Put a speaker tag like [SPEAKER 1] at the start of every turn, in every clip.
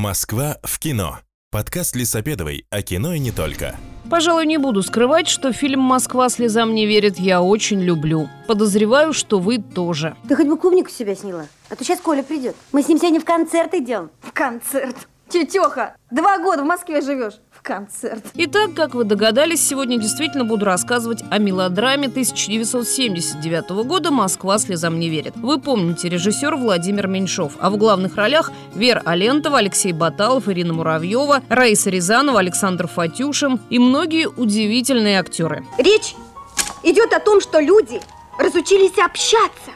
[SPEAKER 1] Москва в кино. Подкаст Лисопедовой о кино и не только.
[SPEAKER 2] Пожалуй, не буду скрывать, что фильм «Москва слезам не верит» я очень люблю. Подозреваю, что вы тоже.
[SPEAKER 3] Ты хоть бы клубнику себя сняла, а то сейчас Коля придет. Мы с ним сегодня в концерт идем.
[SPEAKER 4] В концерт. Тетеха, два года в Москве живешь. Концерт.
[SPEAKER 2] Итак, как вы догадались, сегодня действительно буду рассказывать о мелодраме 1979 года «Москва слезам не верит». Вы помните, режиссер Владимир Меньшов, а в главных ролях Вера Алентова, Алексей Баталов, Ирина Муравьева, Раиса Рязанова, Александр Фатюшин и многие удивительные актеры.
[SPEAKER 4] Речь идет о том, что люди разучились общаться.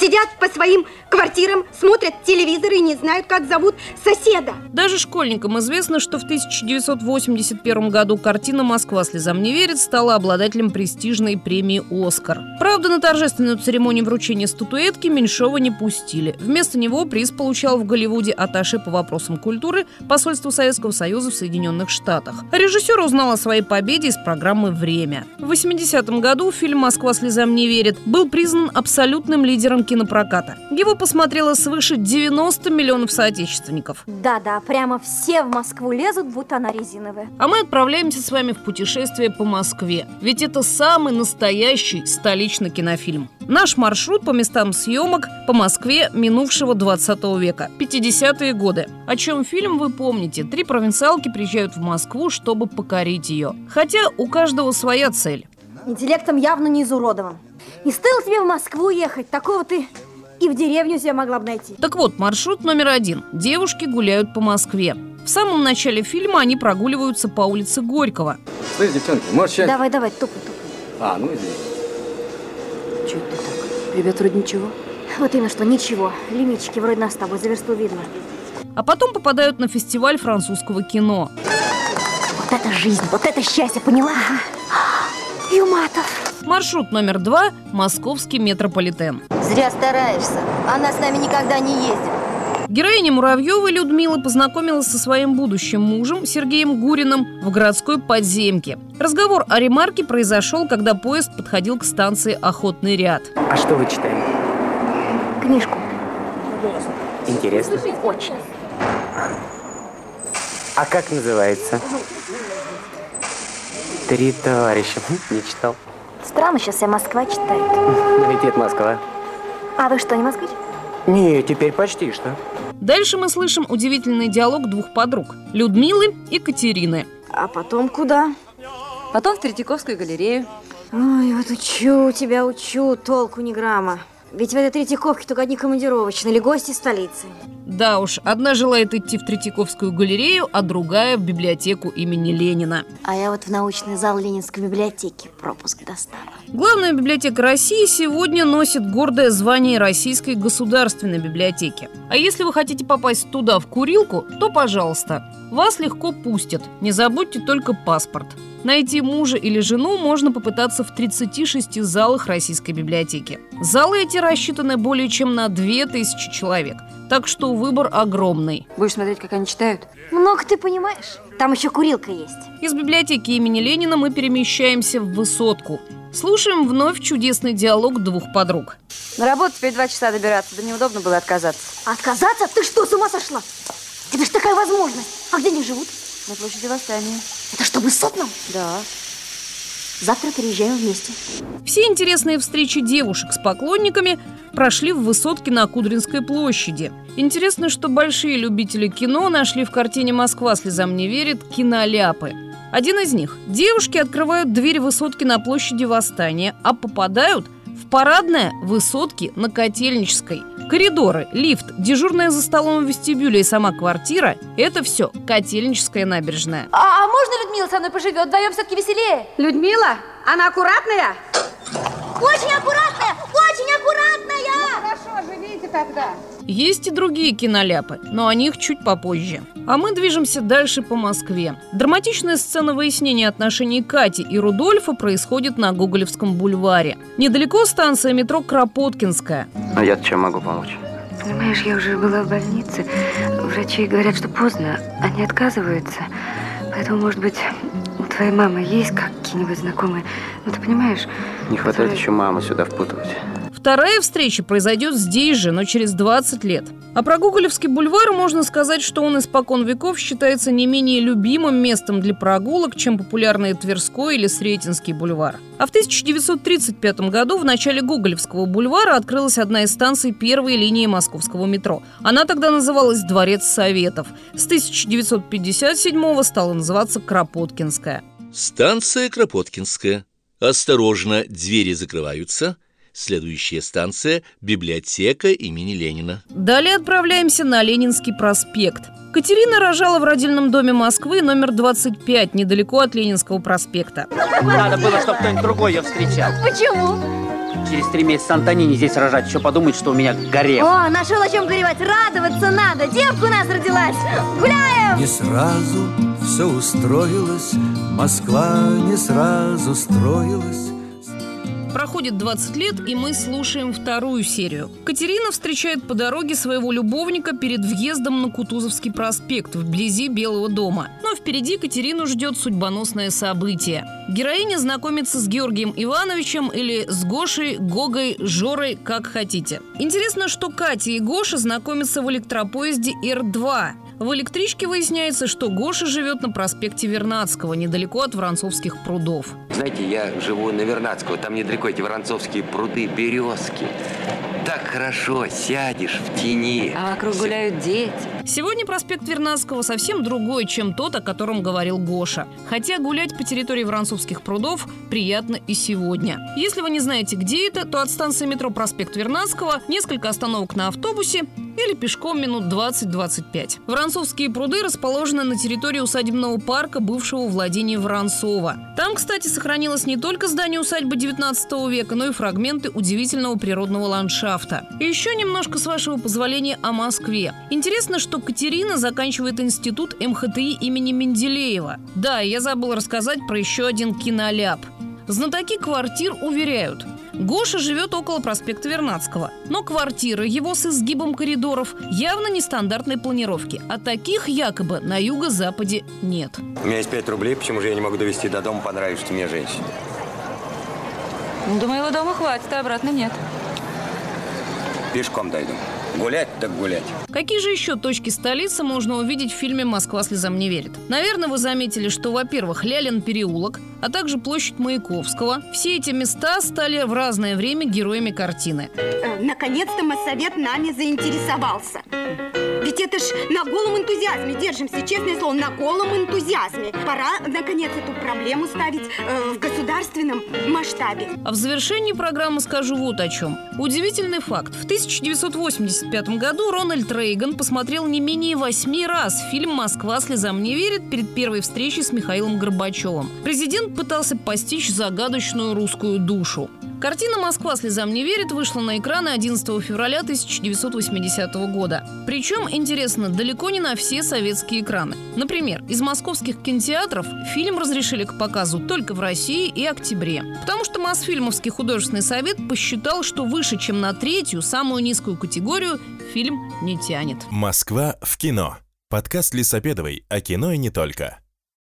[SPEAKER 4] Сидят по своим квартирам, смотрят телевизор и не знают, как зовут соседа.
[SPEAKER 2] Даже школьникам известно, что в 1981 году картина «Москва слезам не верит» стала обладателем престижной премии «Оскар». Правда, на торжественную церемонию вручения статуэтки Меньшова не пустили. Вместо него приз получал в Голливуде атташе по вопросам культуры посольства Советского Союза в Соединенных Штатах. Режиссер узнал о своей победе из программы «Время». В 80-м году фильм «Москва слезам не верит» был признан абсолютным лидером кинопроката. Его посмотрело свыше 90 миллионов соотечественников.
[SPEAKER 3] Да-да, прямо все в Москву лезут, будто она резиновая.
[SPEAKER 2] А мы отправляемся с вами в путешествие по Москве. Ведь это самый настоящий столичный кинофильм. Наш маршрут по местам съемок по Москве минувшего 20 века, 50-е годы. О чем фильм вы помните. Три провинциалки приезжают в Москву, чтобы покорить ее. Хотя у каждого своя цель.
[SPEAKER 3] Интеллектом явно не изуродован. Не стоило тебе в Москву ехать, такого ты и в деревню себе могла бы найти.
[SPEAKER 2] Так вот, маршрут номер один. Девушки гуляют по Москве. В самом начале фильма они прогуливаются по улице Горького.
[SPEAKER 5] Слышь, девчонки, может сейчас...
[SPEAKER 3] Давай, давай, тупай, тупай.
[SPEAKER 5] А, ну иди.
[SPEAKER 3] Чего ты так? Ребят, вроде ничего. Вот именно что, ничего. Лимитчики вроде нас с тобой за версту видно.
[SPEAKER 2] А потом попадают на фестиваль французского кино.
[SPEAKER 3] Вот это жизнь, вот это счастье, поняла? Юматов.
[SPEAKER 2] Маршрут номер два – московский метрополитен.
[SPEAKER 3] Зря стараешься. Она с нами никогда не ездит.
[SPEAKER 2] Героиня Муравьева Людмила познакомилась со своим будущим мужем Сергеем Гуриным в городской подземке. Разговор о ремарке произошел, когда поезд подходил к станции «Охотный ряд».
[SPEAKER 6] А что вы читаете?
[SPEAKER 3] Книжку.
[SPEAKER 6] Интересно.
[SPEAKER 3] Очень.
[SPEAKER 6] А как называется? Три товарища. Хм, Не читал.
[SPEAKER 3] Странно, сейчас вся Москва читает.
[SPEAKER 6] Но ведь это Москва.
[SPEAKER 3] А вы что, не москвич?
[SPEAKER 6] Не, теперь почти что.
[SPEAKER 2] Дальше мы слышим удивительный диалог двух подруг – Людмилы и Катерины.
[SPEAKER 4] А потом куда?
[SPEAKER 7] Потом в Третьяковскую галерею.
[SPEAKER 3] Ой, вот учу тебя, учу, толку ни грамма. Ведь в этой Третьяковке только одни командировочные или гости столицы.
[SPEAKER 2] Да уж, одна желает идти в Третьяковскую галерею, а другая в библиотеку имени Ленина.
[SPEAKER 3] А я вот в научный зал Ленинской библиотеки пропуск достала.
[SPEAKER 2] Главная библиотека России сегодня носит гордое звание Российской государственной библиотеки. А если вы хотите попасть туда в курилку, то пожалуйста. Вас легко пустят. Не забудьте только паспорт. Найти мужа или жену можно попытаться в 36 залах Российской библиотеки. Залы эти рассчитаны более чем на 2000 человек. Так что выбор огромный.
[SPEAKER 7] Будешь смотреть, как они читают?
[SPEAKER 3] Много ты понимаешь? Там еще курилка есть.
[SPEAKER 2] Из библиотеки имени Ленина мы перемещаемся в Высотку. Слушаем вновь чудесный диалог двух подруг.
[SPEAKER 7] На работу теперь два часа добираться, да неудобно было отказаться.
[SPEAKER 3] Отказаться? Ты что, с ума сошла? Тебе ж такая возможность. А где они живут?
[SPEAKER 7] На площади Восстания.
[SPEAKER 3] Это что, в Высотном?
[SPEAKER 7] Да.
[SPEAKER 3] Завтра переезжаем вместе.
[SPEAKER 2] Все интересные встречи девушек с поклонниками прошли в Высотке на Кудринской площади. Интересно, что большие любители кино нашли в картине «Москва слезам не верит» киноляпы. Один из них. Девушки открывают дверь высотки на площади Восстания, а попадают в парадное высотки на Котельнической. Коридоры, лифт, дежурная за столом в вестибюле и сама квартира – это все Котельническая набережная.
[SPEAKER 4] А, а можно Людмила со мной поживет? Вдвоем все-таки веселее. Людмила? Она аккуратная?
[SPEAKER 3] Очень аккуратная! Очень аккуратная!
[SPEAKER 4] Тогда.
[SPEAKER 2] Есть и другие киноляпы, но о них чуть попозже. А мы движемся дальше по Москве. Драматичная сцена выяснения отношений Кати и Рудольфа происходит на Гоголевском бульваре. Недалеко станция метро Кропоткинская.
[SPEAKER 6] А я чем могу помочь?
[SPEAKER 7] Понимаешь, я уже была в больнице. Врачи говорят, что поздно. Они отказываются. Поэтому, может быть, у твоей мамы есть какие-нибудь знакомые? Ну, ты понимаешь?
[SPEAKER 6] Не хватает
[SPEAKER 7] которые-
[SPEAKER 6] еще маму сюда впутывать.
[SPEAKER 2] Вторая встреча произойдет здесь же, но через 20 лет. А про Гоголевский бульвар можно сказать, что он испокон веков считается не менее любимым местом для прогулок, чем популярный Тверской или Сретенский бульвар. А в 1935 году в начале Гоголевского бульвара открылась одна из станций первой линии московского метро. Она тогда называлась «Дворец Советов». С 1957 стала называться «Кропоткинская».
[SPEAKER 8] Станция Кропоткинская. Осторожно, двери закрываются. Следующая станция – библиотека имени Ленина.
[SPEAKER 2] Далее отправляемся на Ленинский проспект. Катерина рожала в родильном доме Москвы номер 25, недалеко от Ленинского проспекта.
[SPEAKER 9] Надо было, чтобы кто-нибудь другой ее встречал.
[SPEAKER 3] Почему?
[SPEAKER 9] Через три месяца Антонине здесь рожать, еще подумает, что у меня гарем.
[SPEAKER 3] О, нашел о чем горевать. Радоваться надо. Девка у нас родилась. Гуляем!
[SPEAKER 10] Не сразу все устроилось, Москва не сразу строилась.
[SPEAKER 2] Проходит 20 лет, и мы слушаем вторую серию. Катерина встречает по дороге своего любовника перед въездом на Кутузовский проспект, вблизи Белого дома. Но впереди Катерину ждет судьбоносное событие. Героиня знакомится с Георгием Ивановичем или с Гошей, Гогой, Жорой, как хотите. Интересно, что Катя и Гоша знакомятся в электропоезде Р-2. В электричке выясняется, что Гоша живет на проспекте Вернадского, недалеко от Воронцовских прудов.
[SPEAKER 11] Знаете, я живу на Вернадского, там недалеко эти Воронцовские пруды, березки. Так хорошо, сядешь в тени.
[SPEAKER 7] А вокруг гуляют дети.
[SPEAKER 2] Сегодня проспект Вернадского совсем другой, чем тот, о котором говорил Гоша. Хотя гулять по территории Воронцовских прудов приятно и сегодня. Если вы не знаете, где это, то от станции метро проспект Вернадского несколько остановок на автобусе или пешком минут 20-25. Воронцовские пруды расположены на территории усадебного парка бывшего владения Воронцова. Там, кстати, сохранилось не только здание усадьбы 19 века, но и фрагменты удивительного природного ландшафта. И еще немножко, с вашего позволения, о Москве. Интересно, что Катерина заканчивает институт МХТИ имени Менделеева. Да, я забыл рассказать про еще один киноляп. Знатоки квартир уверяют, Гоша живет около проспекта Вернадского, но квартира его с изгибом коридоров явно нестандартной планировки, а таких якобы на юго-западе нет.
[SPEAKER 11] У меня есть 5 рублей, почему же я не могу довести до дома понравившейся мне женщине?
[SPEAKER 7] До моего дома хватит, а обратно нет.
[SPEAKER 11] Пешком дойду. Гулять так гулять.
[SPEAKER 2] Какие же еще точки столицы можно увидеть в фильме «Москва слезам не верит»? Наверное, вы заметили, что, во-первых, Лялин переулок, а также площадь Маяковского. Все эти места стали в разное время героями картины.
[SPEAKER 4] Э, Наконец-то Моссовет нами заинтересовался. Ведь это ж на голом энтузиазме держимся, честное слово, на голом энтузиазме. Пора, наконец, эту проблему ставить э, в государственном масштабе.
[SPEAKER 2] А в завершении программы скажу вот о чем. Удивительный факт. В 1985 году Рональд Рейган посмотрел не менее восьми раз фильм «Москва слезам не верит» перед первой встречей с Михаилом Горбачевым. Президент пытался постичь загадочную русскую душу. Картина «Москва слезам не верит» вышла на экраны 11 февраля 1980 года. Причем, интересно, далеко не на все советские экраны. Например, из московских кинотеатров фильм разрешили к показу только в России и октябре. Потому что Мосфильмовский художественный совет посчитал, что выше, чем на третью, самую низкую категорию, фильм не тянет.
[SPEAKER 1] Москва в кино. Подкаст Лисопедовой о кино и не только.